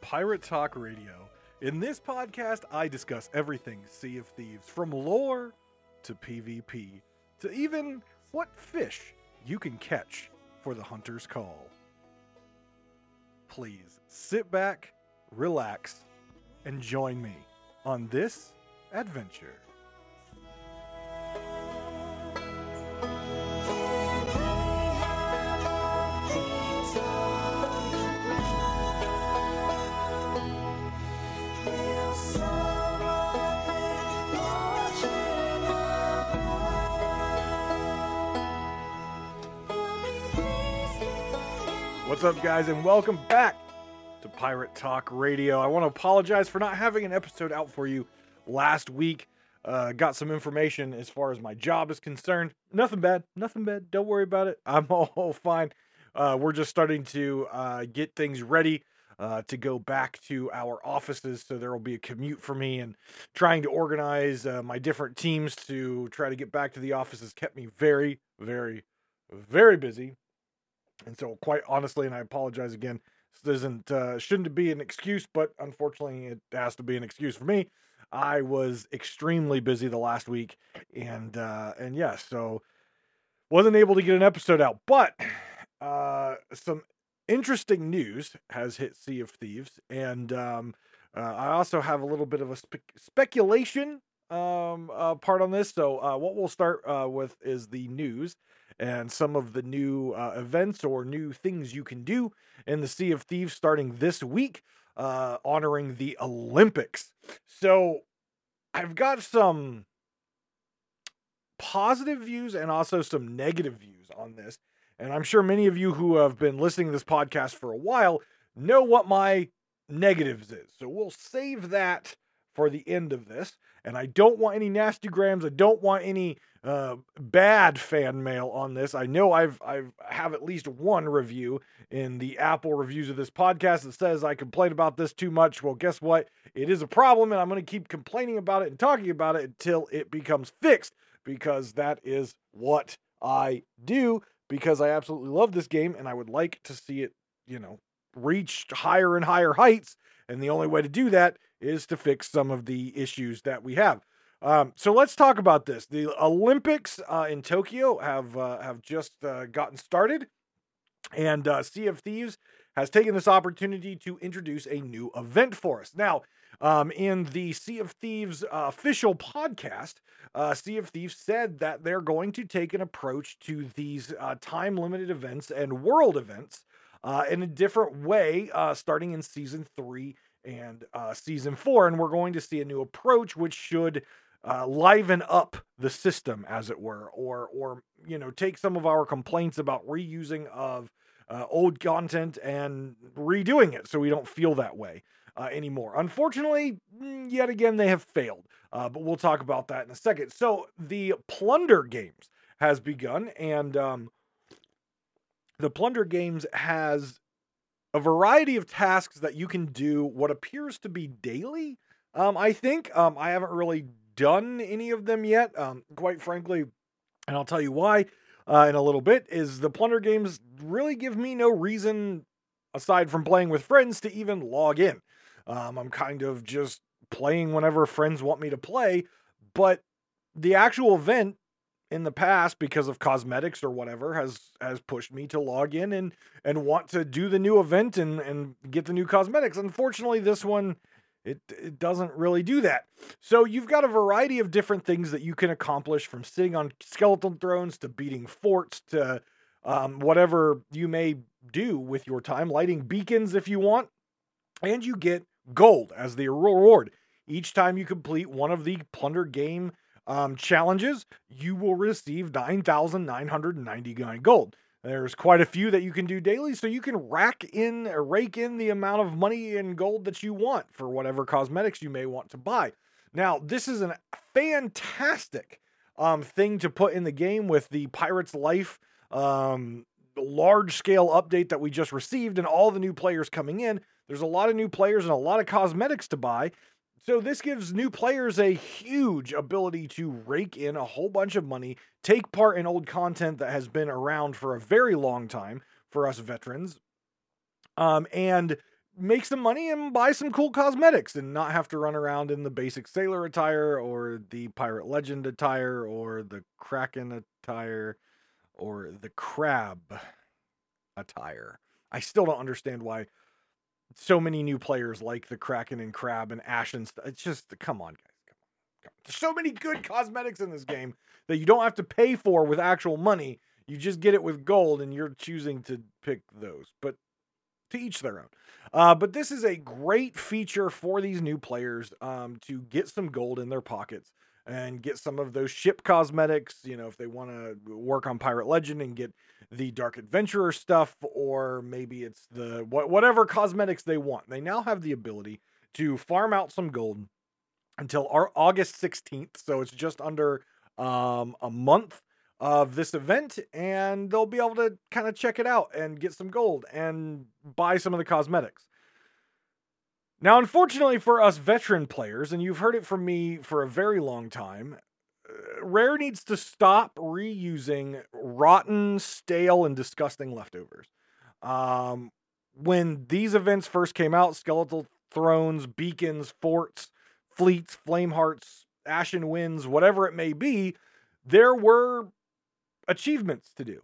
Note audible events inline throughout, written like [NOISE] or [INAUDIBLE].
Pirate Talk Radio. In this podcast, I discuss everything Sea of Thieves, from lore to PvP to even what fish you can catch for the Hunter's Call. Please sit back, relax, and join me on this adventure. What's up, guys, and welcome back to Pirate Talk Radio. I want to apologize for not having an episode out for you last week. Uh, got some information as far as my job is concerned. Nothing bad, nothing bad. Don't worry about it. I'm [LAUGHS] all fine. Uh, we're just starting to uh, get things ready uh, to go back to our offices. So there will be a commute for me, and trying to organize uh, my different teams to try to get back to the office has kept me very, very, very busy. And so, quite honestly, and I apologize again, this isn't uh, shouldn't be an excuse, but unfortunately, it has to be an excuse for me. I was extremely busy the last week, and uh, and yeah, so wasn't able to get an episode out. But uh, some interesting news has hit Sea of Thieves, and um, uh, I also have a little bit of a spe- speculation um, uh, part on this. So uh, what we'll start uh, with is the news and some of the new uh, events or new things you can do in the Sea of Thieves starting this week, uh, honoring the Olympics. So I've got some positive views and also some negative views on this. And I'm sure many of you who have been listening to this podcast for a while know what my negatives is. So we'll save that for the end of this. And I don't want any nasty grams. I don't want any uh, bad fan mail on this. I know I've I've have at least one review in the Apple reviews of this podcast that says I complain about this too much. Well, guess what? It is a problem, and I'm going to keep complaining about it and talking about it until it becomes fixed because that is what I do. Because I absolutely love this game, and I would like to see it, you know, reach higher and higher heights. And the only way to do that is to fix some of the issues that we have. Um, so let's talk about this. The Olympics uh, in Tokyo have uh, have just uh, gotten started, and uh, Sea of Thieves has taken this opportunity to introduce a new event for us. Now, um, in the Sea of Thieves uh, official podcast, uh, Sea of Thieves said that they're going to take an approach to these time limited events and world events in a different way, starting in season three and uh, season four, and we're going to see a new approach which should uh, liven up the system, as it were, or or you know take some of our complaints about reusing of uh, old content and redoing it, so we don't feel that way uh, anymore. Unfortunately, mm, yet again they have failed, uh, but we'll talk about that in a second. So the Plunder Games has begun, and um, the Plunder Games has a variety of tasks that you can do what appears to be daily. Um, I think um, I haven't really done any of them yet. Um, quite frankly, and I'll tell you why uh, in a little bit. Is the plunder games really give me no reason aside from playing with friends to even log in. Um, I'm kind of just playing whenever friends want me to play, but the actual event in the past because of cosmetics or whatever has has pushed me to log in and and want to do the new event and and get the new cosmetics. Unfortunately, this one it it doesn't really do that. So you've got a variety of different things that you can accomplish from sitting on skeleton thrones to beating forts to um, whatever you may do with your time, lighting beacons if you want, and you get gold as the reward. Each time you complete one of the plunder game um, challenges, you will receive 9,999 gold. There's quite a few that you can do daily, so you can rack in, rake in the amount of money and gold that you want for whatever cosmetics you may want to buy. Now, this is a fantastic um, thing to put in the game with the Pirate's Life um, large scale update that we just received and all the new players coming in. There's a lot of new players and a lot of cosmetics to buy. So this gives new players a huge ability to rake in a whole bunch of money, take part in old content that has been around for a very long time for us veterans, um, and make some money and buy some cool cosmetics and not have to run around in the basic sailor attire or the pirate legend attire or the kraken attire or the crab attire. I still don't understand why so many new players like the kraken and crab and ashen stuff. It's just come on, guys. Come on, come on. There's so many good cosmetics in this game that you don't have to pay for with actual money. You just get it with gold, and you're choosing to pick those. But to each their own. Uh, but this is a great feature for these new players um, to get some gold in their pockets and get some of those ship cosmetics. You know, if they want to work on Pirate Legend and get the Dark Adventurer stuff, or maybe it's the whatever cosmetics they want. They now have the ability to farm out some gold until our August 16th. So it's just under um, a month of this event, and they'll be able to kind of check it out and get some gold and buy some of the cosmetics. Now, unfortunately for us veteran players, and you've heard it from me for a very long time, uh, Rare needs to stop reusing rotten, stale, and disgusting leftovers. Um, when these events first came out, Skeletal Thrones, Beacons, Forts, Fleets, Flame Hearts, Ashen Winds, whatever it may be, there were achievements to do.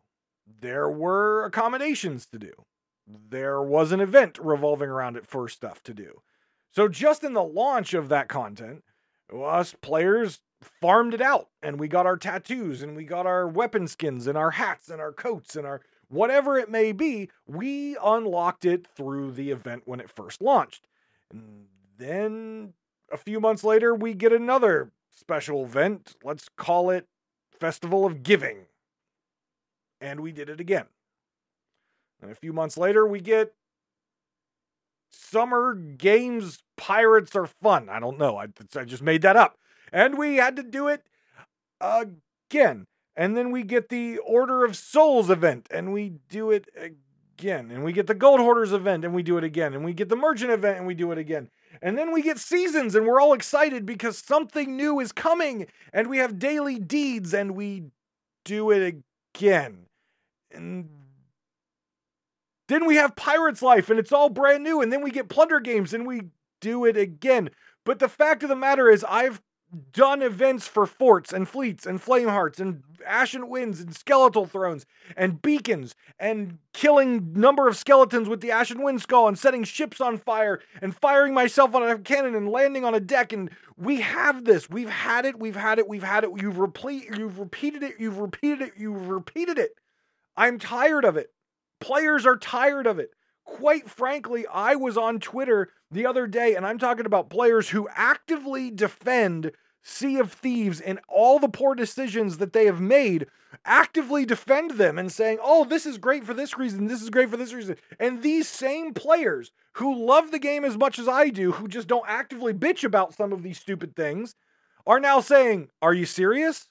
There were accommodations to do. There was an event revolving around it for stuff to do. So just in the launch of that content, us players farmed it out and we got our tattoos and we got our weapon skins and our hats and our coats and our whatever it may be, we unlocked it through the event when it first launched. And then a few months later, we get another special event. Let's call it Festival of Giving. And we did it again. And a few months later, we get Summer Games Pirates Are Fun. I don't know. I, I just made that up. And we had to do it again. And then we get the Order of Souls event, and we do it again. And we get the Gold Hoarders event, and we do it again. And we get the Merchant event, and we do it again. And then we get seasons, and we're all excited because something new is coming. And we have daily deeds, and we do it again. And then we have Pirate's Life and it's all brand new. And then we get Plunder Games and we do it again. But the fact of the matter is, I've done events for forts and fleets and flame hearts and ashen winds and skeletal thrones and beacons and killing number of skeletons with the ashen wind skull and setting ships on fire and firing myself on a cannon and landing on a deck and we have this we've had it we've had it we've had it you've repeat you've repeated it you've repeated it you've repeated it i'm tired of it Players are tired of it. Quite frankly, I was on Twitter the other day and I'm talking about players who actively defend Sea of Thieves and all the poor decisions that they have made, actively defend them and saying, oh, this is great for this reason, this is great for this reason. And these same players who love the game as much as I do, who just don't actively bitch about some of these stupid things, are now saying, are you serious?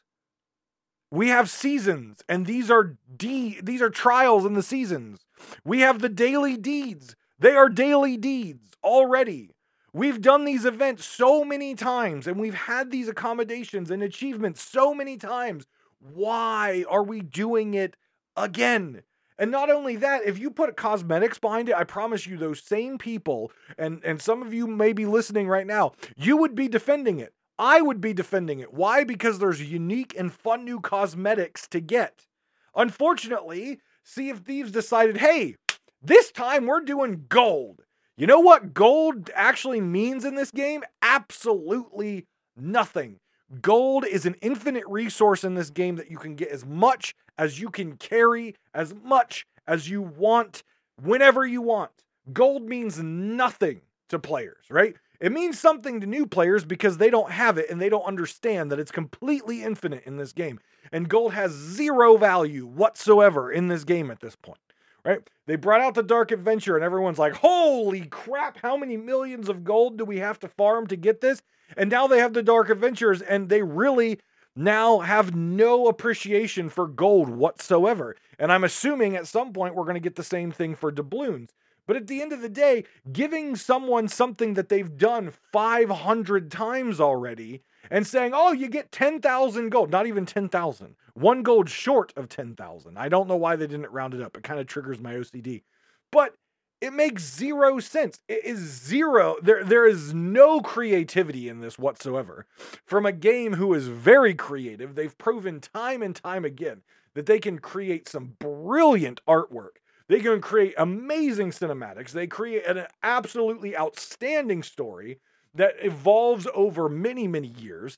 We have seasons, and these are de- these are trials in the seasons. We have the daily deeds. They are daily deeds already. We've done these events so many times and we've had these accommodations and achievements so many times. Why are we doing it again? And not only that, if you put cosmetics behind it, I promise you those same people and and some of you may be listening right now, you would be defending it. I would be defending it. Why? Because there's unique and fun new cosmetics to get. Unfortunately, Sea of Thieves decided, hey, this time we're doing gold. You know what gold actually means in this game? Absolutely nothing. Gold is an infinite resource in this game that you can get as much as you can carry, as much as you want, whenever you want. Gold means nothing to players, right? It means something to new players because they don't have it and they don't understand that it's completely infinite in this game. And gold has zero value whatsoever in this game at this point, right? They brought out the Dark Adventure and everyone's like, holy crap, how many millions of gold do we have to farm to get this? And now they have the Dark Adventures and they really now have no appreciation for gold whatsoever. And I'm assuming at some point we're going to get the same thing for doubloons. But at the end of the day, giving someone something that they've done 500 times already and saying, oh, you get 10,000 gold, not even 10,000, one gold short of 10,000. I don't know why they didn't round it up. It kind of triggers my OCD. But It makes zero sense. It is zero. There, there is no creativity in this whatsoever. From a game who is very creative, they've proven time and time again that they can create some brilliant artwork. They can create amazing cinematics. They create an absolutely outstanding story that evolves over many, many years.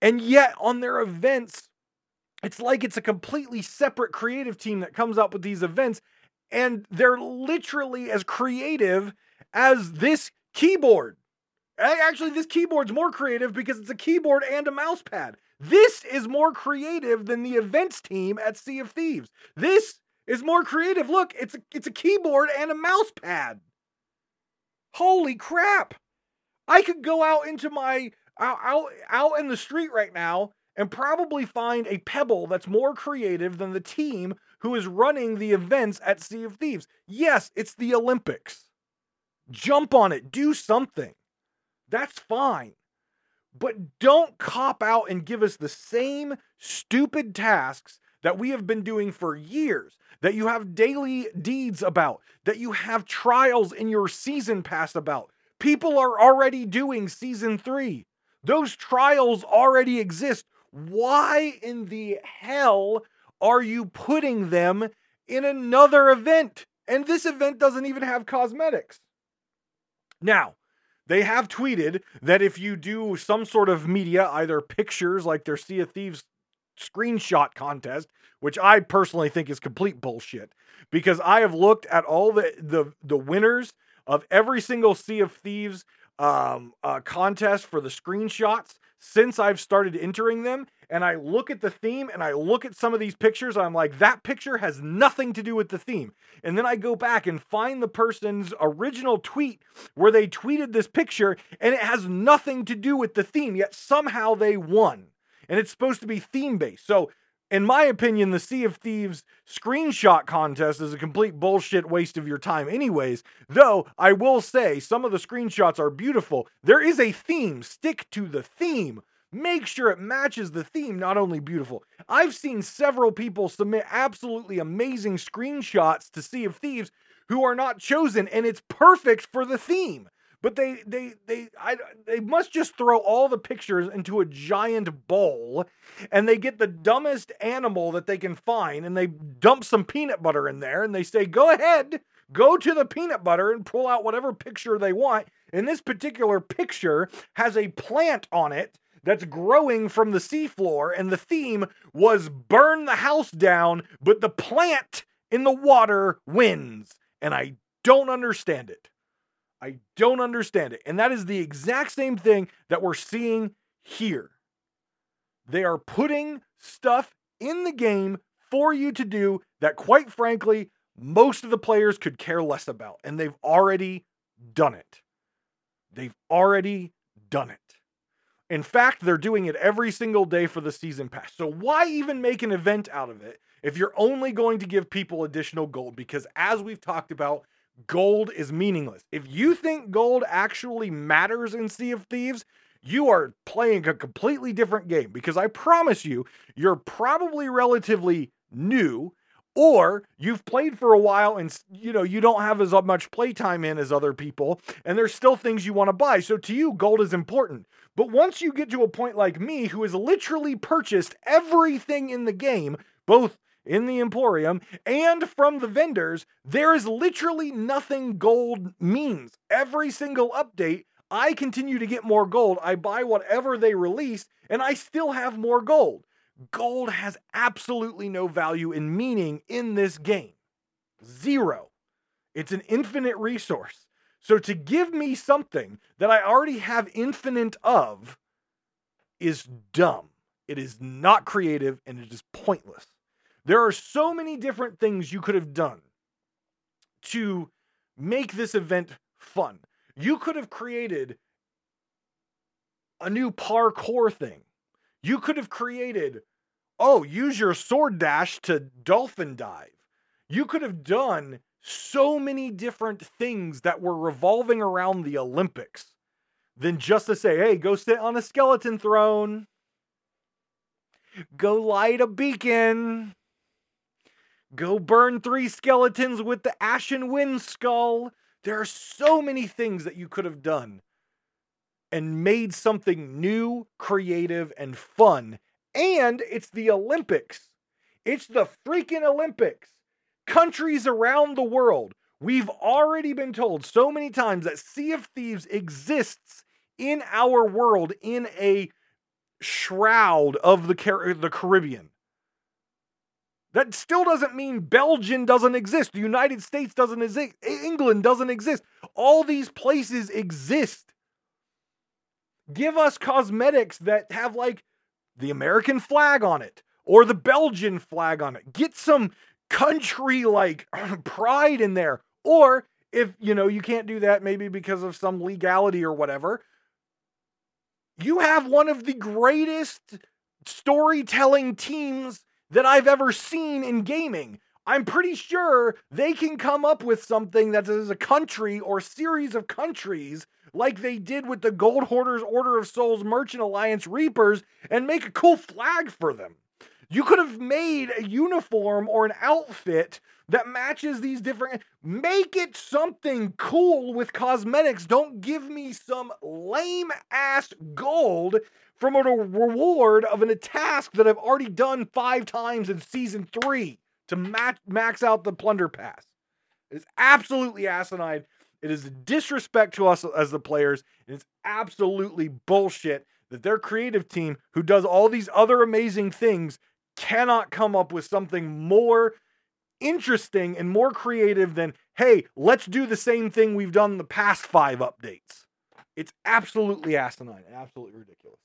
And yet, on their events, it's like it's a completely separate creative team that comes up with these events and they're literally as creative as this keyboard. Actually, this keyboard's more creative because it's a keyboard and a mouse pad. This is more creative than the events team at Sea of Thieves. This is more creative. Look, it's a, it's a keyboard and a mouse pad. Holy crap. I could go out into my out, out out in the street right now and probably find a pebble that's more creative than the team who is running the events at Sea of Thieves. Yes, it's the Olympics. Jump on it, do something. That's fine. But don't cop out and give us the same stupid tasks that we have been doing for years, that you have daily deeds about, that you have trials in your season pass about. People are already doing season three. Those trials already exist. Why in the hell are you putting them in another event? And this event doesn't even have cosmetics. Now, they have tweeted that if you do some sort of media, either pictures like their Sea of Thieves screenshot contest, which I personally think is complete bullshit, because I have looked at all the the, the winners of every single Sea of Thieves um, uh, contest for the screenshots since I've started entering them, and I look at the theme and I look at some of these pictures, I'm like, that picture has nothing to do with the theme. And then I go back and find the person's original tweet where they tweeted this picture and it has nothing to do with the theme, yet somehow they won. And it's supposed to be theme based. So, in my opinion, the Sea of Thieves screenshot contest is a complete bullshit waste of your time, anyways. Though I will say some of the screenshots are beautiful. There is a theme, stick to the theme Make sure it matches the theme, not only beautiful. I've seen several people submit absolutely amazing screenshots to Sea of Thieves who are not chosen, and it's perfect for the theme. But they they they I, they must just throw all the pictures into a giant bowl, and they get the dumbest animal that they can find, and they dump some peanut butter in there, and they say, "Go ahead, go to the peanut butter and pull out whatever picture they want." And this particular picture has a plant on it that's growing from the seafloor, and the theme was burn the house down, but the plant in the water wins. And I don't understand it. I don't understand it. And that is the exact same thing that we're seeing here. They are putting stuff in the game for you to do that, quite frankly, most of the players could care less about. And they've already done it. They've already done it. In fact, they're doing it every single day for the season pass. So why even make an event out of it if you're only going to give people additional gold? Because as we've talked about, gold is meaningless. If you think gold actually matters in Sea of Thieves, you are playing a completely different game because I promise you, you're probably relatively new or you've played for a while and you know you don't have as uh, much playtime in as other people and there's still things you want to buy so to you gold is important but once you get to a point like me who has literally purchased everything in the game both in the emporium and from the vendors there is literally nothing gold means every single update I continue to get more gold. I buy whatever they release, and I still have more gold gold has absolutely no value and meaning in this game. Zero. It's an infinite resource. So to give me something that I already have infinite of is dumb. It is not creative and it is pointless. There are so many different things you could have done to make this event fun. You could have created a new parkour thing you could have created, oh, use your sword dash to dolphin dive. You could have done so many different things that were revolving around the Olympics than just to say, hey, go sit on a skeleton throne, go light a beacon, Go burn three skeletons with the Ashen Wind Skull. There are so many things that you could have done and made something new, creative, and fun. And it's the Olympics. It's the freaking Olympics. Countries around the world. We've already been told so many times that Sea of Thieves exists in our world in a shroud of the, Car- the Caribbean. That still doesn't mean Belgium doesn't exist. The United States doesn't exist. England doesn't exist. All these places exist. Give us cosmetics that have like the American flag on it or the Belgian flag on it. Get some country like [CLEARS THROAT] pride in there. Or if, you know, you can't do that maybe because of some legality or whatever, you have one of the greatest storytelling teams that I've ever seen in gaming. I'm pretty sure they can come up with something that is a country or series of countries like they did with the Gold Hoarders Order of Souls Merchant Alliance Reapers and make a cool flag for them. You could have made a uniform or an outfit that matches these different make it something cool with cosmetics. Don't give me some lame ass gold from a reward of a task that I've already done five times in season three to max, max out the plunder pass. It's absolutely asinine. It is a disrespect to us as the players. And it's absolutely bullshit that their creative team, who does all these other amazing things, cannot come up with something more interesting and more creative than, hey, let's do the same thing we've done the past five updates. It's absolutely asinine, and absolutely ridiculous.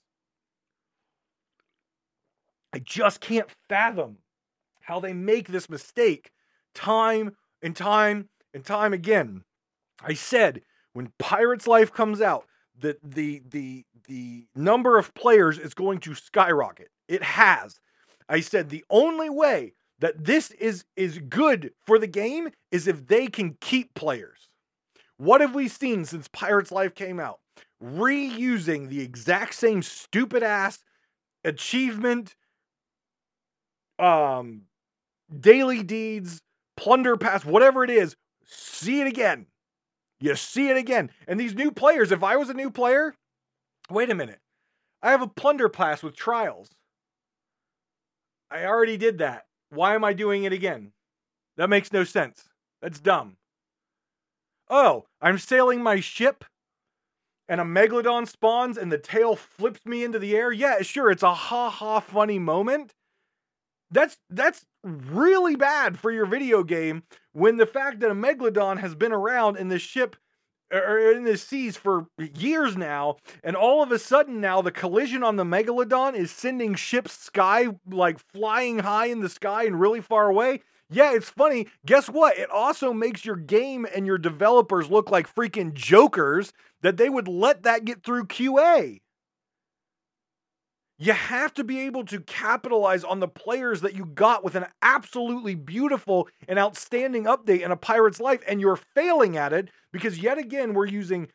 I just can't fathom how they make this mistake time and time and time again. I said when Pirates Life comes out that the the the number of players is going to skyrocket. It has. I said the only way that this is is good for the game is if they can keep players. What have we seen since Pirates Life came out? Reusing the exact same stupid ass achievement um daily deeds, plunder pass, whatever it is, see it again. You see it again. And these new players, if I was a new player, wait a minute. I have a plunder pass with trials. I already did that. Why am I doing it again? That makes no sense. That's dumb. Oh, I'm sailing my ship and a megalodon spawns and the tail flips me into the air. Yeah, sure, it's a ha ha funny moment. That's that's really bad for your video game when the fact that a megalodon has been around in this ship or in the seas for years now, and all of a sudden now the collision on the megalodon is sending ships sky like flying high in the sky and really far away. Yeah, it's funny. Guess what? It also makes your game and your developers look like freaking jokers that they would let that get through QA. You have to be able to capitalize on the players that you got with an absolutely beautiful and outstanding update in a Pirate's Life, and you're failing at it because yet again we're using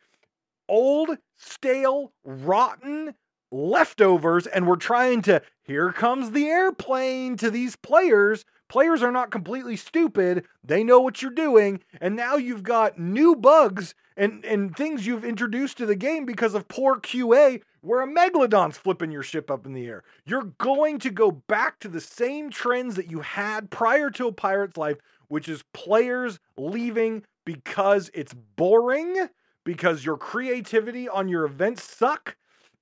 old, stale, rotten leftovers, and we're trying to here comes the airplane to these players. Players are not completely stupid. They know what you're doing. And now you've got new bugs and, and things you've introduced to the game because of poor QA where a megalodon's flipping your ship up in the air. You're going to go back to the same trends that you had prior to a pirate's life, which is players leaving because it's boring, because your creativity on your events suck,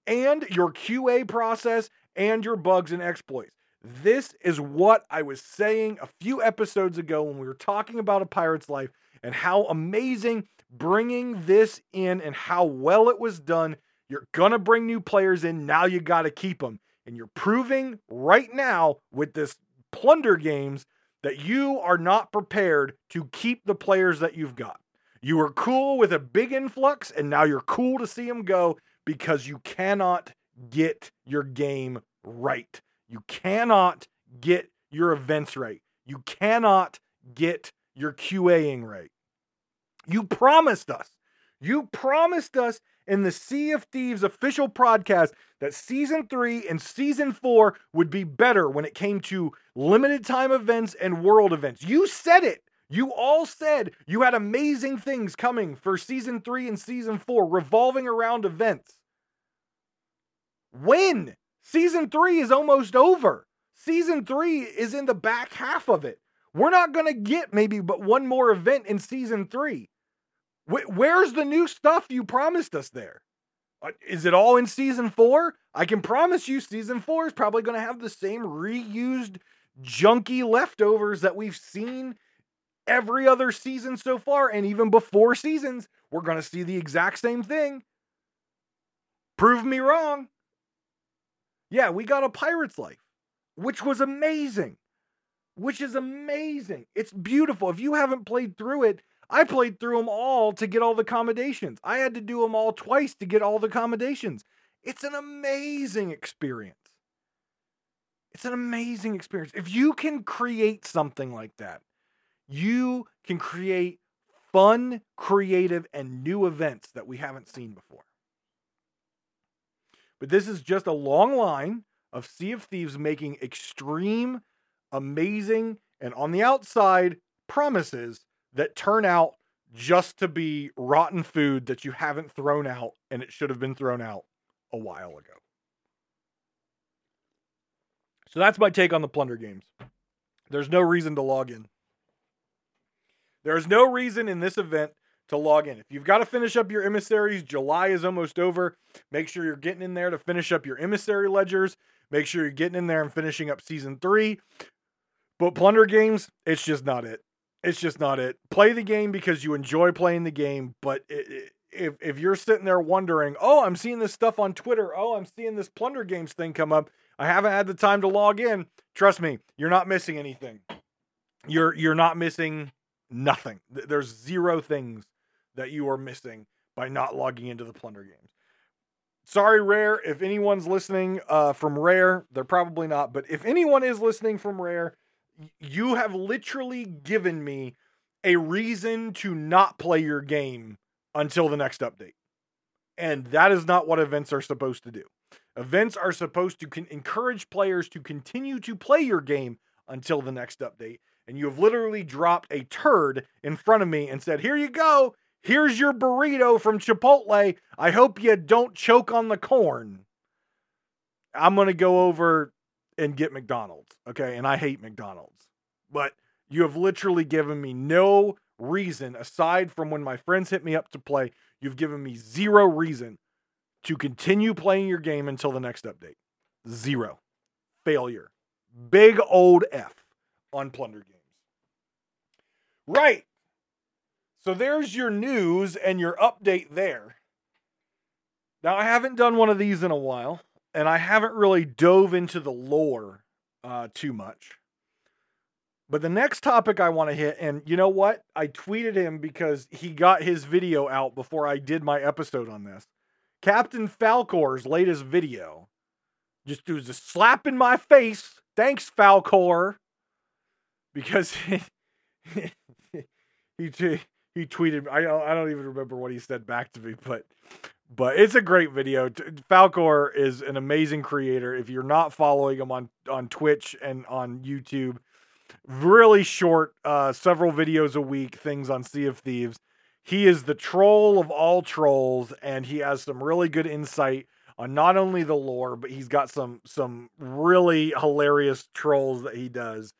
and your QA process and your bugs and exploits. This is what I was saying a few episodes ago when we were talking about a pirate's life and how amazing bringing this in and how well it was done you're going to bring new players in. Now you got to keep them. And you're proving right now with this plunder games that you are not prepared to keep the players that you've got. You were cool with a big influx, and now you're cool to see them go because you cannot get your game right. You cannot get your events right. You cannot get your QAing right. You promised us. You promised us in the Sea of Thieves official podcast that season three and season four would be better when it came to limited time events and world events. You said it. You all said you had amazing things coming for season three and season four revolving around events. When? Season three is almost over. Season three is in the back half of it. We're not going to get maybe but one more event in season three. Where's the new stuff you promised us there? Uh, is it all in season four? I can promise you, season four is probably going to have the same reused, junky leftovers that we've seen every other season so far. And even before seasons, we're going to see the exact same thing. Prove me wrong. Yeah, we got a pirate's life, which was amazing. Which is amazing. It's beautiful. If you haven't played through it, I played through them all to get all the accommodations. I had to do them all twice to get all the accommodations. It's an amazing experience. It's an amazing experience. If you can create something like that, you can create fun, creative, and new events that we haven't seen before. But this is just a long line of Sea of Thieves making extreme, amazing, and on the outside promises that turn out just to be rotten food that you haven't thrown out and it should have been thrown out a while ago. So that's my take on the plunder games. There's no reason to log in. There's no reason in this event to log in. If you've got to finish up your emissaries, July is almost over. Make sure you're getting in there to finish up your emissary ledgers. Make sure you're getting in there and finishing up season three. But plunder games, it's just not it. It's just not it. Play the game because you enjoy playing the game, but it, if if you're sitting there wondering, "Oh, I'm seeing this stuff on Twitter. Oh, I'm seeing this plunder games thing come up. I haven't had the time to log in." Trust me, you're not missing anything. You're you're not missing nothing. There's zero things that you are missing by not logging into the plunder games. Sorry, Rare. If anyone's listening uh, from Rare, they're probably not. But if anyone is listening from Rare, you have literally given me a reason to not play your game until the next update. And that is not what events are supposed to do. Events are supposed to con- encourage players to continue to play your game until the next update. And you have literally dropped a turd in front of me and said, Here you go. Here's your burrito from Chipotle. I hope you don't choke on the corn. I'm going to go over and get McDonald's. Okay. And I hate McDonald's. But you have literally given me no reason, aside from when my friends hit me up to play, you've given me zero reason to continue playing your game until the next update. Zero. Failure. Big old F on Plunder Games. Right. So there's your news and your update there. Now, I haven't done one of these in a while and I haven't really dove into the lore uh, too much. But the next topic I want to hit, and you know what? I tweeted him because he got his video out before I did my episode on this. Captain Falcor's latest video just was a slap in my face. Thanks, Falcor. Because [LAUGHS] he, he, he tweeted, I, I don't even remember what he said back to me, but but it's a great video. Falcor is an amazing creator. If you're not following him on on Twitch and on YouTube, really short, uh, several videos a week, things on Sea of Thieves. He is the troll of all trolls, and he has some really good insight on not only the lore, but he's got some some really hilarious trolls that he does,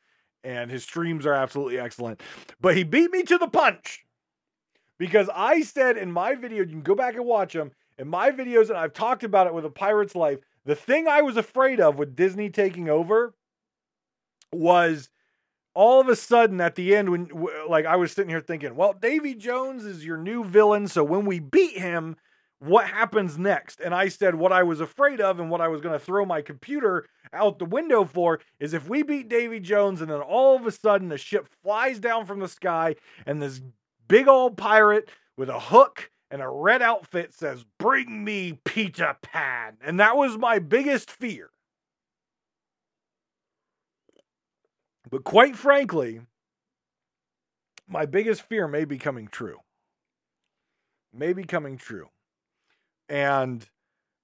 and his streams are absolutely excellent. But he beat me to the punch because I said in my video, you can go back and watch them. In my videos, and I've talked about it with a pirate's life, the thing I was afraid of with Disney taking over was all of a sudden at the end when like I was sitting here thinking, well, Davy Jones is your new villain, so when we beat him, what happens next? And I said what I was afraid of and what I was going to throw my computer out the window for is if we beat Davy Jones and then all of a sudden the ship flies down from the sky and this big old pirate with a hook and a red outfit says, Bring me Peter Pan. And that was my biggest fear. But quite frankly, my biggest fear may be coming true. May be coming true. And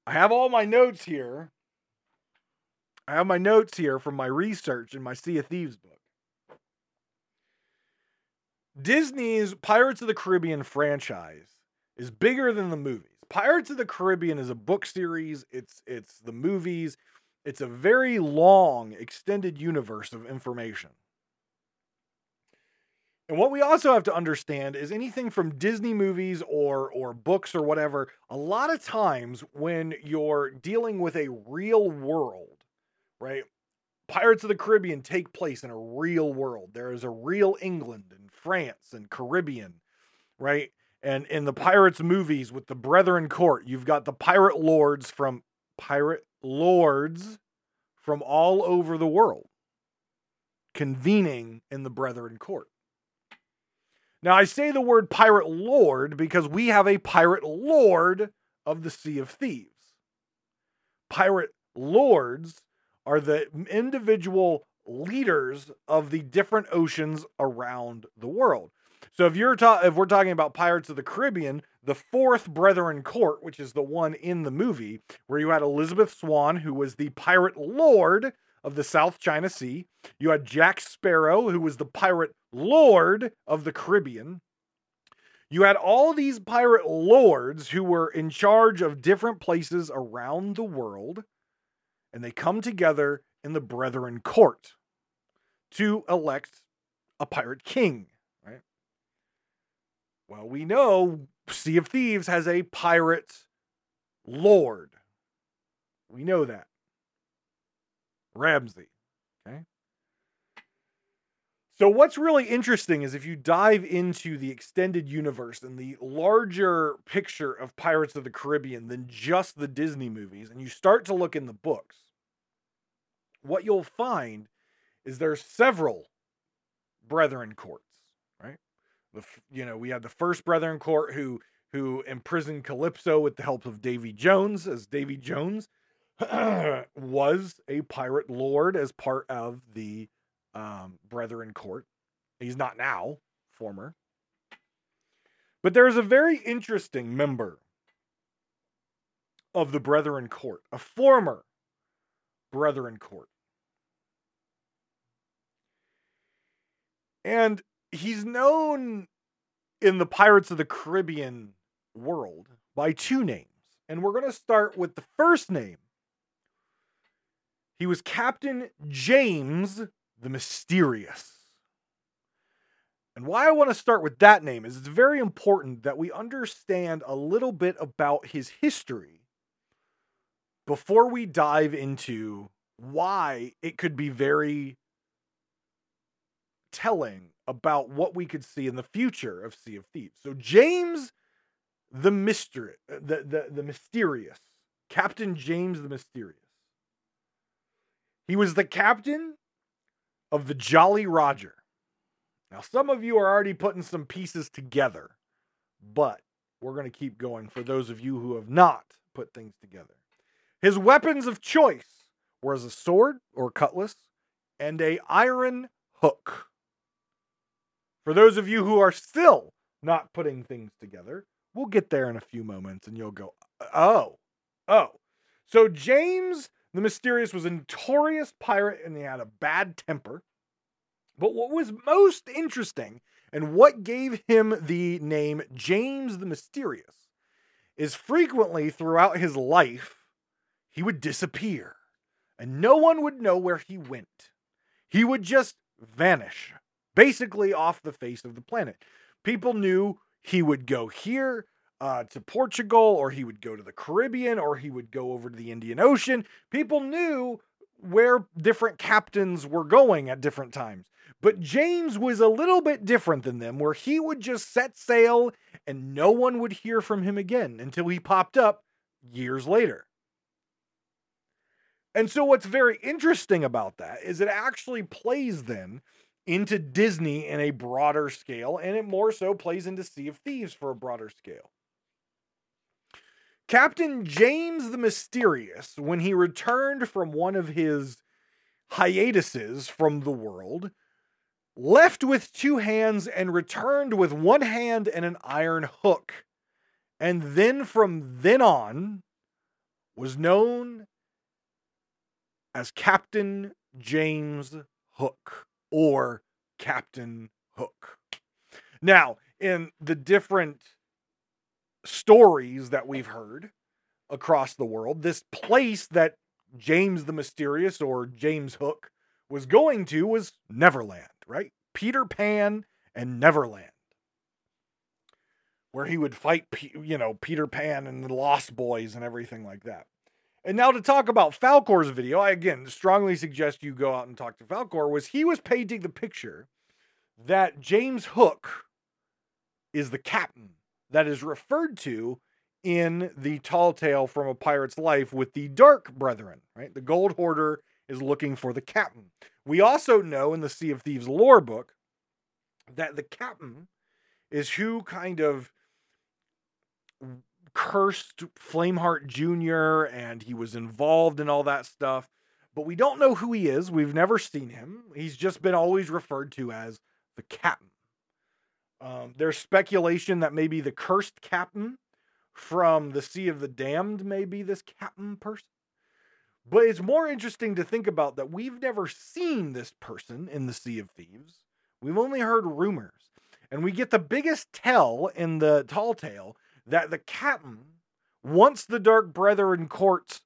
I have all my notes here. I have my notes here from my research in my Sea of Thieves book. Disney's Pirates of the Caribbean franchise is bigger than the movies. Pirates of the Caribbean is a book series, it's it's the movies, it's a very long extended universe of information. And what we also have to understand is anything from Disney movies or or books or whatever, a lot of times when you're dealing with a real world, right? Pirates of the Caribbean take place in a real world. There is a real England and France and Caribbean, right? And in the Pirates movies with the Brethren Court, you've got the pirate lords from pirate lords from all over the world convening in the Brethren Court. Now, I say the word pirate lord because we have a pirate lord of the Sea of Thieves. Pirate lords are the individual leaders of the different oceans around the world. So if you're ta- if we're talking about Pirates of the Caribbean, the fourth Brethren Court, which is the one in the movie where you had Elizabeth Swann, who was the pirate lord of the South China Sea. You had Jack Sparrow, who was the pirate lord of the Caribbean. You had all these pirate lords who were in charge of different places around the world, and they come together in the Brethren Court to elect a pirate king, right? Well, we know Sea of Thieves has a pirate lord. We know that. Ramsey. So, what's really interesting is if you dive into the extended universe and the larger picture of Pirates of the Caribbean than just the Disney movies, and you start to look in the books, what you'll find is there's several Brethren courts, right? The you know we have the first Brethren court who who imprisoned Calypso with the help of Davy Jones, as Davy Jones [CLEARS THROAT] was a pirate lord as part of the um, Brethren Court. He's not now, former. But there is a very interesting member of the Brethren Court, a former Brethren Court. And he's known in the Pirates of the Caribbean world by two names. And we're going to start with the first name. He was Captain James the Mysterious. And why I want to start with that name is it's very important that we understand a little bit about his history before we dive into why it could be very telling about what we could see in the future of Sea of Thieves. So James the mystery the, the, the mysterious Captain James the Mysterious. He was the captain of the Jolly Roger. Now, some of you are already putting some pieces together, but we're going to keep going for those of you who have not put things together. His weapons of choice were as a sword or cutlass and a iron hook. For those of you who are still not putting things together, we'll get there in a few moments and you'll go, oh, oh. So James the Mysterious was a notorious pirate and he had a bad temper. But what was most interesting and what gave him the name James the Mysterious is frequently throughout his life, he would disappear and no one would know where he went. He would just vanish, basically off the face of the planet. People knew he would go here, uh, to Portugal, or he would go to the Caribbean, or he would go over to the Indian Ocean. People knew where different captains were going at different times. But James was a little bit different than them, where he would just set sail and no one would hear from him again until he popped up years later. And so, what's very interesting about that is it actually plays then into Disney in a broader scale, and it more so plays into Sea of Thieves for a broader scale. Captain James the Mysterious, when he returned from one of his hiatuses from the world, left with two hands and returned with one hand and an iron hook. and then from then on was known as Captain James Hook or Captain Hook. Now, in the different stories that we've heard across the world, this place that James the Mysterious or James Hook was going to was Neverland, right? Peter Pan and Neverland. Where he would fight, you know, Peter Pan and the Lost Boys and everything like that. And now to talk about Falcor's video, I again strongly suggest you go out and talk to Falcor, was he was painting the picture that James Hook is the captain that is referred to in the tall tale from a pirate's life with the dark brethren, right? The gold hoarder is looking for the captain. We also know in the Sea of Thieves lore book that the captain is who kind of cursed Flameheart Jr. and he was involved in all that stuff. But we don't know who he is. We've never seen him. He's just been always referred to as the captain. Um, there's speculation that maybe the cursed captain from the Sea of the Damned may be this captain person. But it's more interesting to think about that we've never seen this person in the Sea of Thieves. We've only heard rumors. And we get the biggest tell in the tall tale that the captain, once the Dark Brethren Court's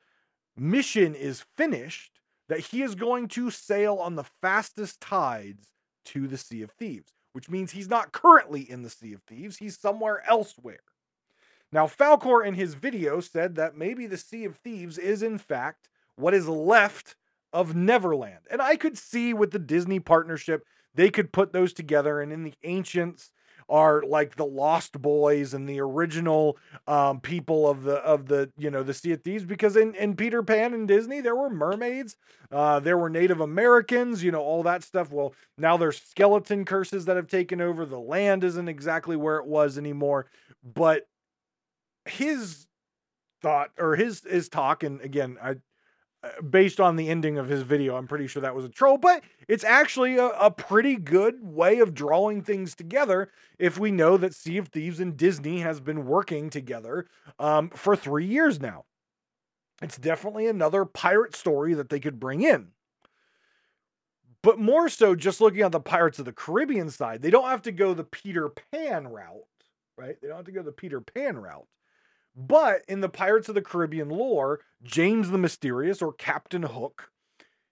mission is finished, that he is going to sail on the fastest tides to the Sea of Thieves, which means he's not currently in the Sea of Thieves, he's somewhere elsewhere. Now, Falcor in his video said that maybe the Sea of Thieves is, in fact, what is left of Neverland. And I could see with the Disney partnership, they could put those together. And in the ancients, are like the Lost Boys and the original um, people of the of the you know the Sea of Thieves because in, in Peter Pan and Disney there were mermaids, uh, there were Native Americans, you know all that stuff. Well, now there's skeleton curses that have taken over. The land isn't exactly where it was anymore, but his thought or his his talk and again I based on the ending of his video, I'm pretty sure that was a troll, but it's actually a, a, pretty good way of drawing things together if we know that Sea of Thieves and Disney has been working together um, for three years now. It's definitely another pirate story that they could bring in. But more so, just looking at the Pirates of the Caribbean side, they don't have to go the Peter Pan route, right? They don't have to go the Peter Pan route. But in the Pirates of the Caribbean lore, James the Mysterious or Captain Hook,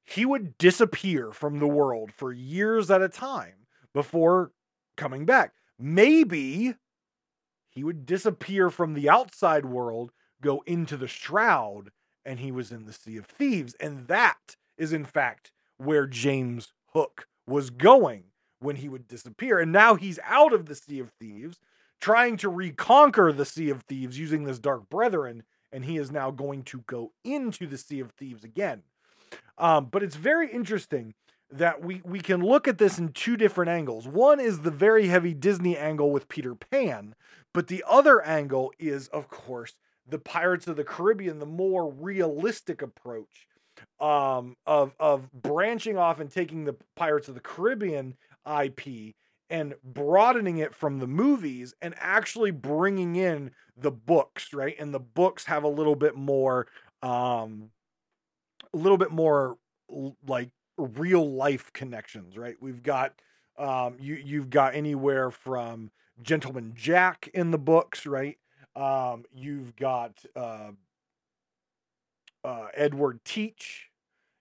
he would disappear from the world for years at a time before coming back. Maybe he would disappear from the outside world, go into the shroud, and he was in the Sea of Thieves. And that is, in fact, where James Hook was going when he would disappear. And now he's out of the Sea of Thieves trying to reconquer the Sea of Thieves using this Dark Brethren, and he is now going to go into the Sea of Thieves again. Um, but it's very interesting that we we can look at this in two different angles. One is the very heavy Disney angle with Peter Pan, but the other angle is, of course, the Pirates of the Caribbean, the more realistic approach um, of of branching off and taking the Pirates of the Caribbean IP and broadening it from the movies and actually bringing in the books, right? And the books have a little bit more, um, a little bit more like real life connections, right? We've got, um, you you've got anywhere from Gentleman Jack in the books, right? Um, you've got uh, uh, Edward Teach.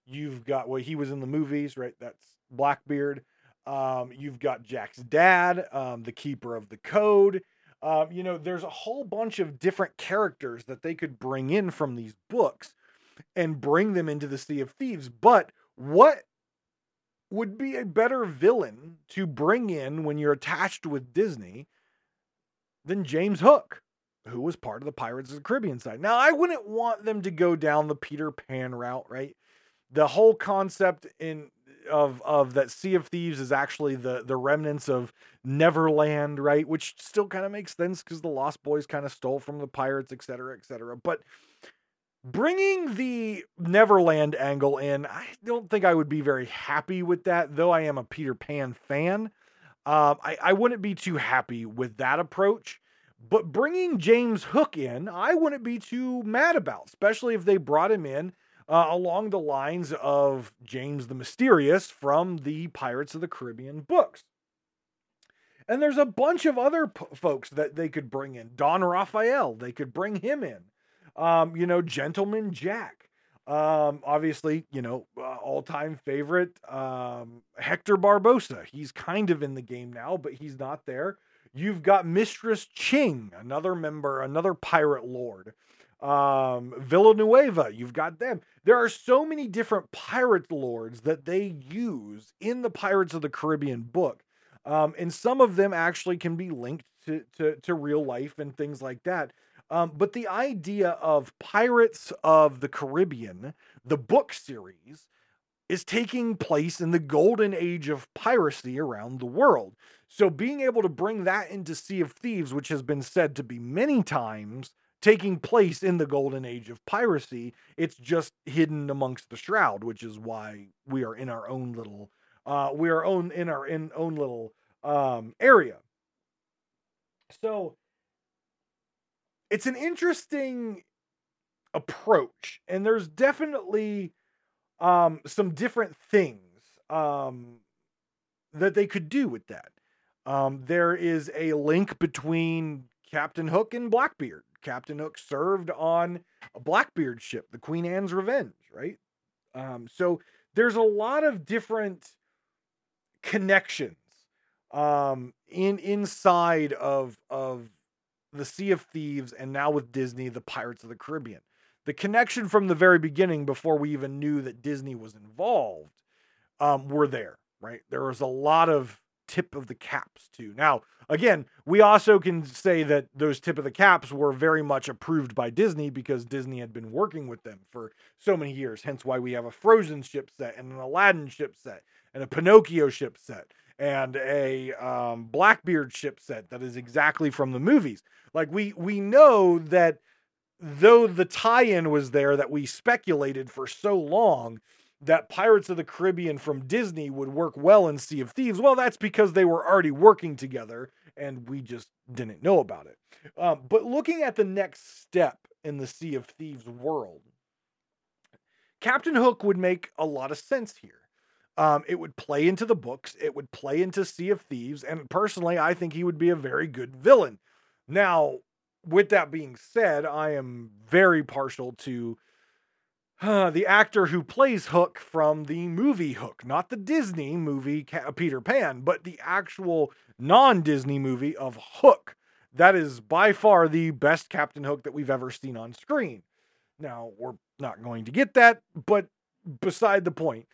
You've got well, he was in the movies, right? That's Blackbeard. Um, you've got Jack's dad, um, the keeper of the code. Um, you know, there's a whole bunch of different characters that they could bring in from these books and bring them into the Sea of Thieves. But what would be a better villain to bring in when you're attached with Disney than James Hook, who was part of the Pirates of the Caribbean side? Now, I wouldn't want them to go down the Peter Pan route, right? The whole concept in of of that Sea of Thieves is actually the the remnants of Neverland, right? Which still kind of makes sense because the Lost Boys kind of stole from the pirates, et cetera, et cetera. But bringing the Neverland angle in, I don't think I would be very happy with that. Though I am a Peter Pan fan, um, I I wouldn't be too happy with that approach. But bringing James Hook in, I wouldn't be too mad about, especially if they brought him in uh, along the lines of James the Mysterious from the Pirates of the Caribbean books. And there's a bunch of other folks that they could bring in. Don Rafael, they could bring him in. Um, you know, Gentleman Jack. Um, obviously, you know, uh, all-time favorite um, Hector Barbossa. He's kind of in the game now, but he's not there. You've got Mistress Ching, another member, another pirate lord. Um, Villanueva, you've got them. There are so many different pirate lords that they use in the Pirates of the Caribbean book. Um, and some of them actually can be linked to, to, to real life and things like that. Um, but the idea of Pirates of the Caribbean, the book series, is taking place in the golden age of piracy around the world. So being able to bring that into Sea of Thieves, which has been said to be many times taking place in the golden age of piracy, it's just hidden amongst the shroud, which is why we are in our own little uh we are own in our in own little um area. So it's an interesting approach and there's definitely um some different things um that they could do with that um, there is a link between Captain Hook and Blackbeard. Captain Hook served on a Blackbeard ship, the Queen Anne's Revenge, right? Um, so there's a lot of different connections um, in inside of of the Sea of Thieves, and now with Disney, the Pirates of the Caribbean. The connection from the very beginning, before we even knew that Disney was involved, um, were there. Right? There was a lot of tip of the caps to. Now, again, we also can say that those tip of the caps were very much approved by Disney because Disney had been working with them for so many years. Hence why we have a Frozen ship set and an Aladdin ship set and a Pinocchio ship set and a um, Blackbeard ship set that is exactly from the movies. Like we we know that though the tie-in was there that we speculated for so long that Pirates of the Caribbean from Disney would work well in Sea of Thieves. Well, that's because they were already working together and we just didn't know about it. Um, but looking at the next step in the Sea of Thieves world, Captain Hook would make a lot of sense here. Um, it would play into the books, it would play into Sea of Thieves, and personally, I think he would be a very good villain. Now, with that being said, I am very partial to uh, the actor who plays Hook from the movie Hook, not the Disney movie Peter Pan, but the actual non Disney movie of Hook. That is by far the best Captain Hook that we've ever seen on screen. Now, we're not going to get that, but beside the point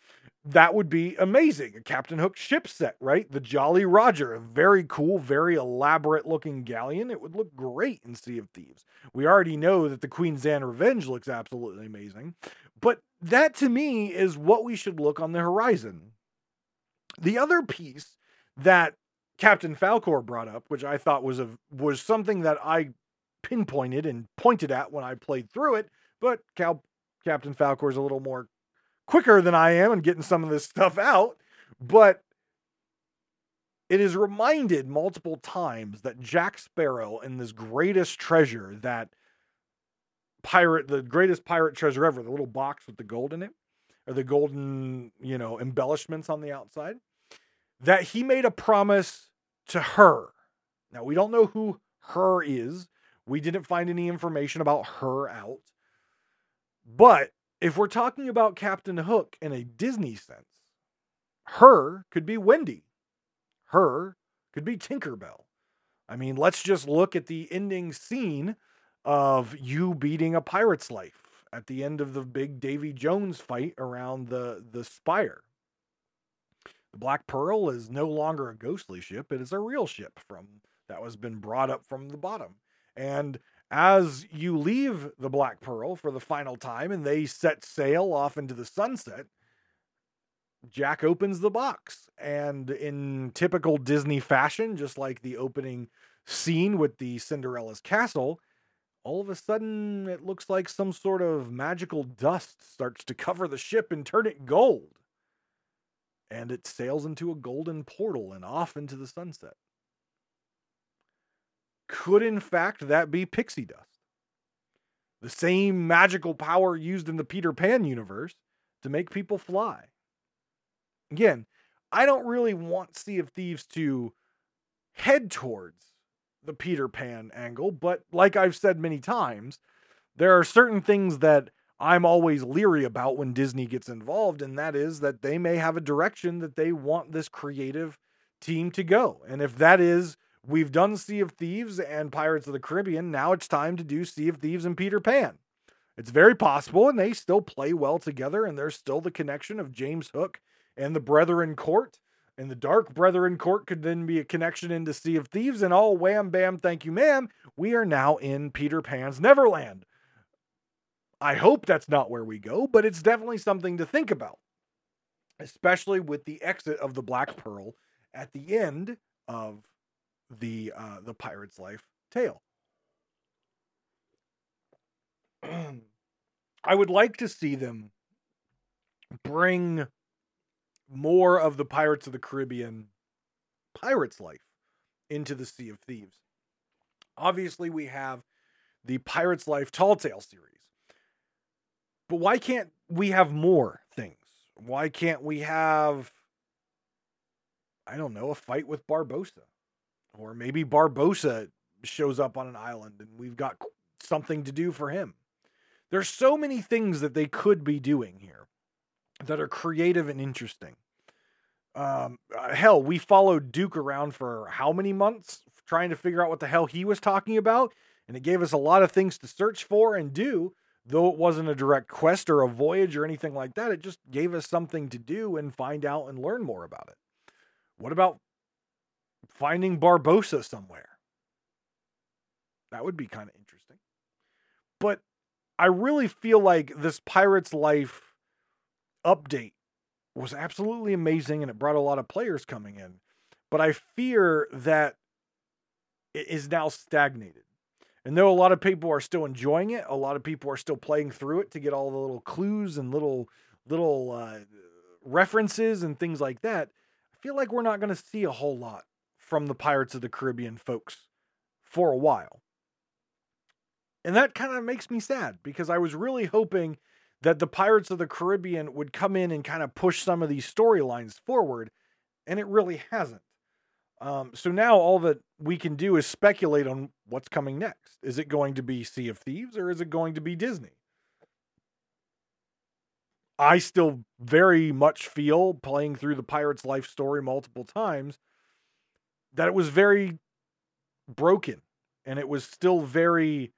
that would be amazing. A Captain Hook ship set, right? The Jolly Roger, a very cool, very elaborate looking galleon. It would look great in Sea of Thieves. We already know that the Queen's Anne Revenge looks absolutely amazing, but that to me is what we should look on the horizon. The other piece that Captain Falcor brought up, which I thought was a was something that I pinpointed and pointed at when I played through it, but Cal, Captain Falcor is a little more quicker than I am in getting some of this stuff out, but it is reminded multiple times that Jack Sparrow and this greatest treasure that pirate, the greatest pirate treasure ever, the little box with the gold in it, or the golden, you know, embellishments on the outside, that he made a promise to her. Now, we don't know who her is. We didn't find any information about her out. But if we're talking about Captain Hook in a Disney sense, her could be Wendy. Her could be Tinkerbell. I mean, let's just look at the ending scene of you beating a pirate's life at the end of the big Davy Jones fight around the, the spire. The Black Pearl is no longer a ghostly ship, it is a real ship from that was been brought up from the bottom. And as you leave the Black Pearl for the final time and they set sail off into the sunset, Jack opens the box. And in typical Disney fashion, just like the opening scene with the Cinderella's castle, all of a sudden it looks like some sort of magical dust starts to cover the ship and turn it gold. And it sails into a golden portal and off into the sunset. Could in fact that be pixie dust? The same magical power used in the Peter Pan universe to make people fly. Again, I don't really want Sea of Thieves to head towards the Peter Pan angle, but like I've said many times, there are certain things that I'm always leery about when Disney gets involved, and that is that they may have a direction that they want this creative team to go. And if that is, we've done Sea of Thieves and Pirates of the Caribbean, now it's time to do Sea of Thieves and Peter Pan. It's very possible, and they still play well together, and there's still the connection of James Hook and the Brethren Court. And the Dark Brethren Court could then be a connection into Sea of Thieves, and all wham bam, thank you, ma'am. We are now in Peter Pan's Neverland. I hope that's not where we go, but it's definitely something to think about, especially with the exit of the Black Pearl at the end of the uh, the pirate's life tale. [CLEARS THROAT] I would like to see them bring more of the Pirates of the Caribbean pirate's life into the Sea of Thieves. Obviously, we have the Pirate's Life Tall Tale series. But why can't we have more things? Why can't we have, I don't know, a fight with Barbossa? Or maybe Barbossa shows up on an island and we've got something to do for him. There's so many things that they could be doing here that are creative and interesting. Um, uh, hell, we followed Duke around for how many months trying to figure out what the hell he was talking about, and it gave us a lot of things to search for and do though it wasn't a direct quest or a voyage or anything like that, it just gave us something to do and find out and learn more about it. What about finding Barbossa somewhere? That would be kind of interesting. But I really feel like this Pirate's Life update was absolutely amazing and it brought a lot of players coming in. But I fear that it is now stagnated. And though a lot of people are still enjoying it, a lot of people are still playing through it to get all the little clues and little little uh, references and things like that. I feel like we're not going to see a whole lot from the Pirates of the Caribbean folks for a while. And that kind of makes me sad because I was really hoping that the Pirates of the Caribbean would come in and kind of push some of these storylines forward, and it really hasn't. Um, so now all that we can do is speculate on what's coming next. Is it going to be Sea of Thieves or is it going to be Disney? I still very much feel playing through the Pirate's life story multiple times that it was very broken and it was still very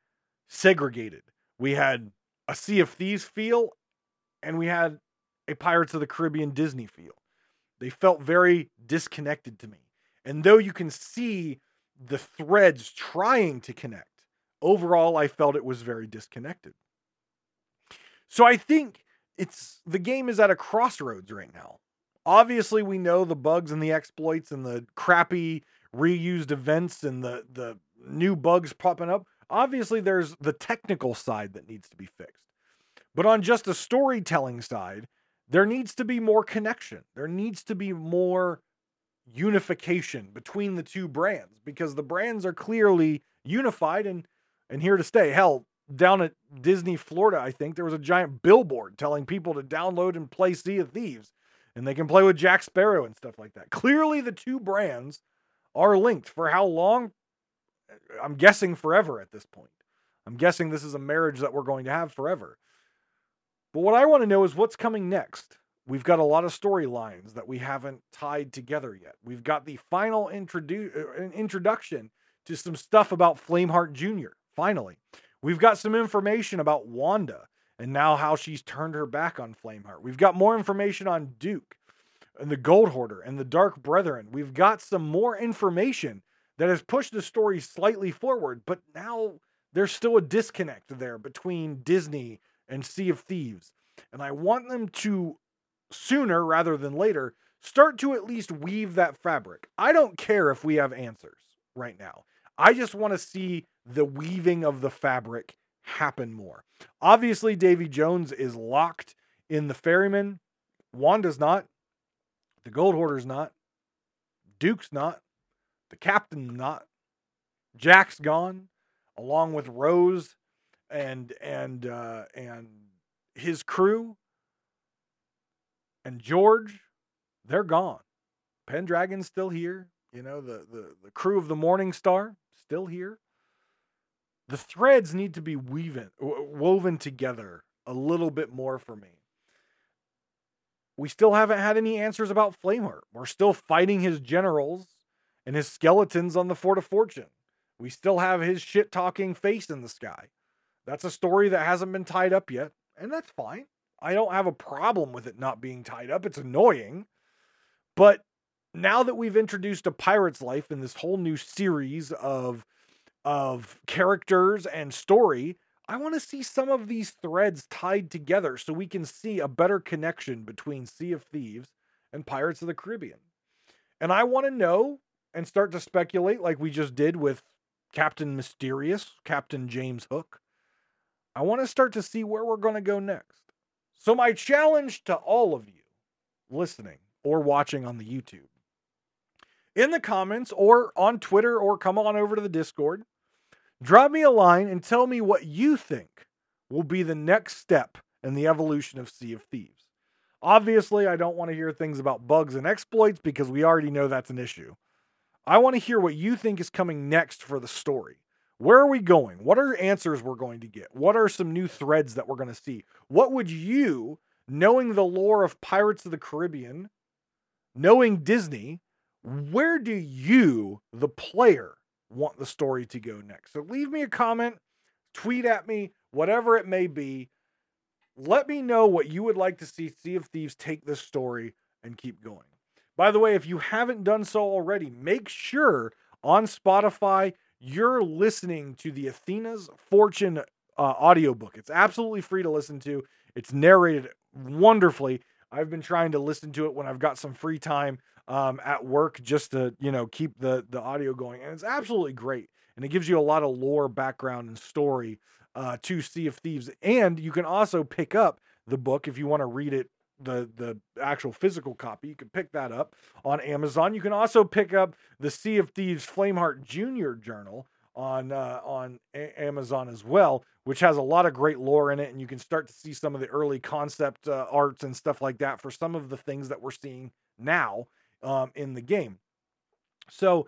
segregated. We had a Sea of Thieves feel and we had a Pirates of the Caribbean Disney feel. They felt very disconnected to me. And though you can see the threads trying to connect, overall, I felt it was very disconnected. So I think it's the game is at a crossroads right now. Obviously, we know the bugs and the exploits and the crappy reused events and the the new bugs popping up. Obviously, there's the technical side that needs to be fixed. But on just a storytelling side, there needs to be more connection. There needs to be more unification between the two brands because the brands are clearly unified and and here to stay. Hell, down at Disney Florida, I think there was a giant billboard telling people to download and play Sea of Thieves and they can play with Jack Sparrow and stuff like that. Clearly the two brands are linked for how long? I'm guessing forever at this point. I'm guessing this is a marriage that we're going to have forever. But what I want to know is what's coming next. We've got a lot of storylines that we haven't tied together yet. We've got the final introdu- uh, introduction to some stuff about Flameheart Jr. Finally, we've got some information about Wanda and now how she's turned her back on Flameheart. We've got more information on Duke and the Gold Hoarder and the Dark Brethren. We've got some more information that has pushed the story slightly forward, but now there's still a disconnect there between Disney and Sea of Thieves. And I want them to sooner rather than later, start to at least weave that fabric. I don't care if we have answers right now. I just want to see the weaving of the fabric happen more. Obviously, Davy Jones is locked in the ferryman. Wanda's not. The Gold Hoarder's not. Duke's not. The captain's not. Jack's gone, along with Rose and and uh, and his crew and George. They're gone. Pendragon's still here. You know the the the crew of the Morning Star still here. The threads need to be weaving woven together a little bit more for me. We still haven't had any answers about Flameheart. We're still fighting his generals and his skeletons on the Fort of Fortune. We still have his shit talking face in the sky. That's a story that hasn't been tied up yet, and that's fine. I don't have a problem with it not being tied up. It's annoying. But now that we've introduced a pirate's life in this whole new series of of characters and story, I want to see some of these threads tied together so we can see a better connection between Sea of Thieves and Pirates of the Caribbean. And I want to know and start to speculate like we just did with Captain Mysterious, Captain James Hook. I want to start to see where we're going to go next. So, my challenge to all of you listening or watching on the YouTube in the comments or on Twitter or come on over to the Discord Drop me a line and tell me what you think will be the next step in the evolution of Sea of Thieves. Obviously, I don't want to hear things about bugs and exploits because we already know that's an issue. I want to hear what you think is coming next for the story. Where are we going? What are answers we're going to get? What are some new threads that we're going to see? What would you, knowing the lore of Pirates of the Caribbean, knowing Disney, where do you, the player, want the story to go next. So leave me a comment, tweet at me, whatever it may be. Let me know what you would like to see Sea of Thieves take this story and keep going. By the way, if you haven't done so already, make sure on Spotify you're listening to the Athena's Fortune uh, audiobook. It's absolutely free to listen to. It's narrated wonderfully. I've been trying to listen to it when I've got some free time um, at work just to you know keep the the audio going, and it's absolutely great. And it gives you a lot of lore, background, and story uh, to Sea of Thieves. And you can also pick up the book if you want to read it the the actual physical copy. You can pick that up on Amazon. You can also pick up the Sea of Thieves Flameheart Junior Journal on uh, on A- Amazon as well, which has a lot of great lore in it, and you can start to see some of the early concept uh, arts and stuff like that for some of the things that we're seeing now um, in the game. So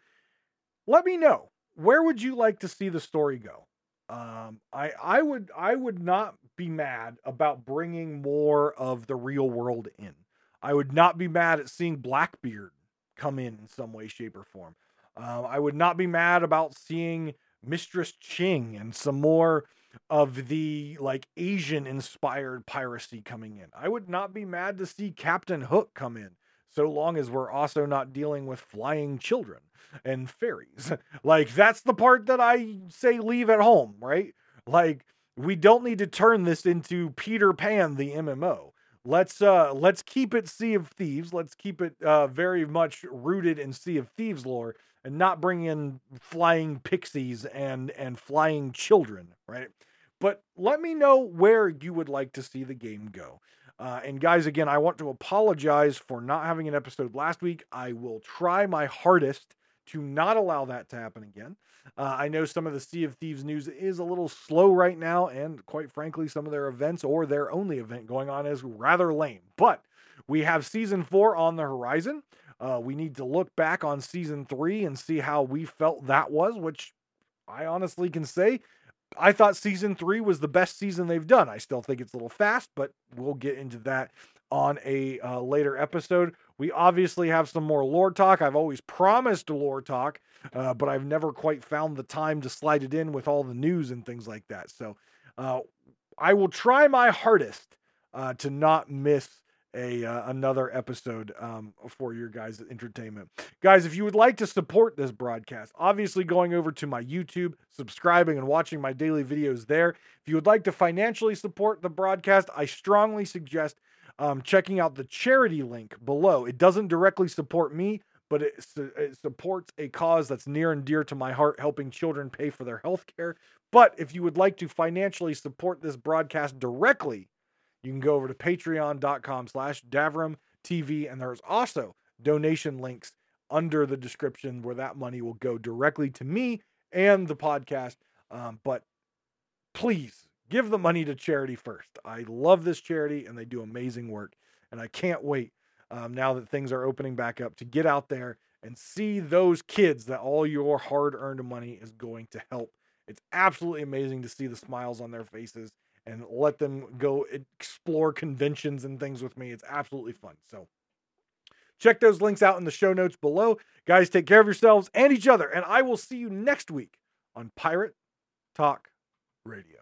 let me know where would you like to see the story go. Um, I I would I would not be mad about bringing more of the real world in. I would not be mad at seeing Blackbeard come in in some way, shape, or form. Uh, I would not be mad about seeing Mistress Ching and some more of the like Asian inspired piracy coming in. I would not be mad to see Captain Hook come in so long as we're also not dealing with flying children and fairies. [LAUGHS] like that's the part that I say leave at home, right? Like we don't need to turn this into Peter Pan the MMO. Let's uh let's keep it Sea of Thieves. Let's keep it uh very much rooted in Sea of Thieves lore and not bring in flying pixies and and flying children, right? But let me know where you would like to see the game go. Uh, and guys, again, I want to apologize for not having an episode last week. I will try my hardest to not allow that to happen again. Uh, I know some of the Sea of Thieves news is a little slow right now, and quite frankly, some of their events or their only event going on is rather lame. But we have season four on the horizon. Uh, we need to look back on season three and see how we felt that was, which I honestly can say I thought season three was the best season they've done. I still think it's a little fast, but we'll get into that on a uh, later episode. We obviously have some more lore talk. I've always promised lore talk, uh, but I've never quite found the time to slide it in with all the news and things like that. So uh, I will try my hardest uh, to not miss a uh, another episode um, for your guys' entertainment. Guys, if you would like to support this broadcast, obviously going over to my YouTube, subscribing and watching my daily videos there. If you would like to financially support the broadcast, I strongly suggest um, checking out the charity link below. It doesn't directly support me, but it, it supports a cause that's near and dear to my heart, helping children pay for their health care. But if you would like to financially support this broadcast directly, you can go over to patreon.com slash Davrim TV, and there's also donation links under the description where that money will go directly to me and the podcast. Um, but please give the money to charity first. I love this charity and they do amazing work. And I can't wait um, now that things are opening back up to get out there and see those kids that all your hard earned money is going to help. It's absolutely amazing to see the smiles on their faces and let them go explore conventions and things with me. It's absolutely fun. So check those links out in the show notes below. Guys, take care of yourselves and each other. And I will see you next week on Pirate Talk Radio.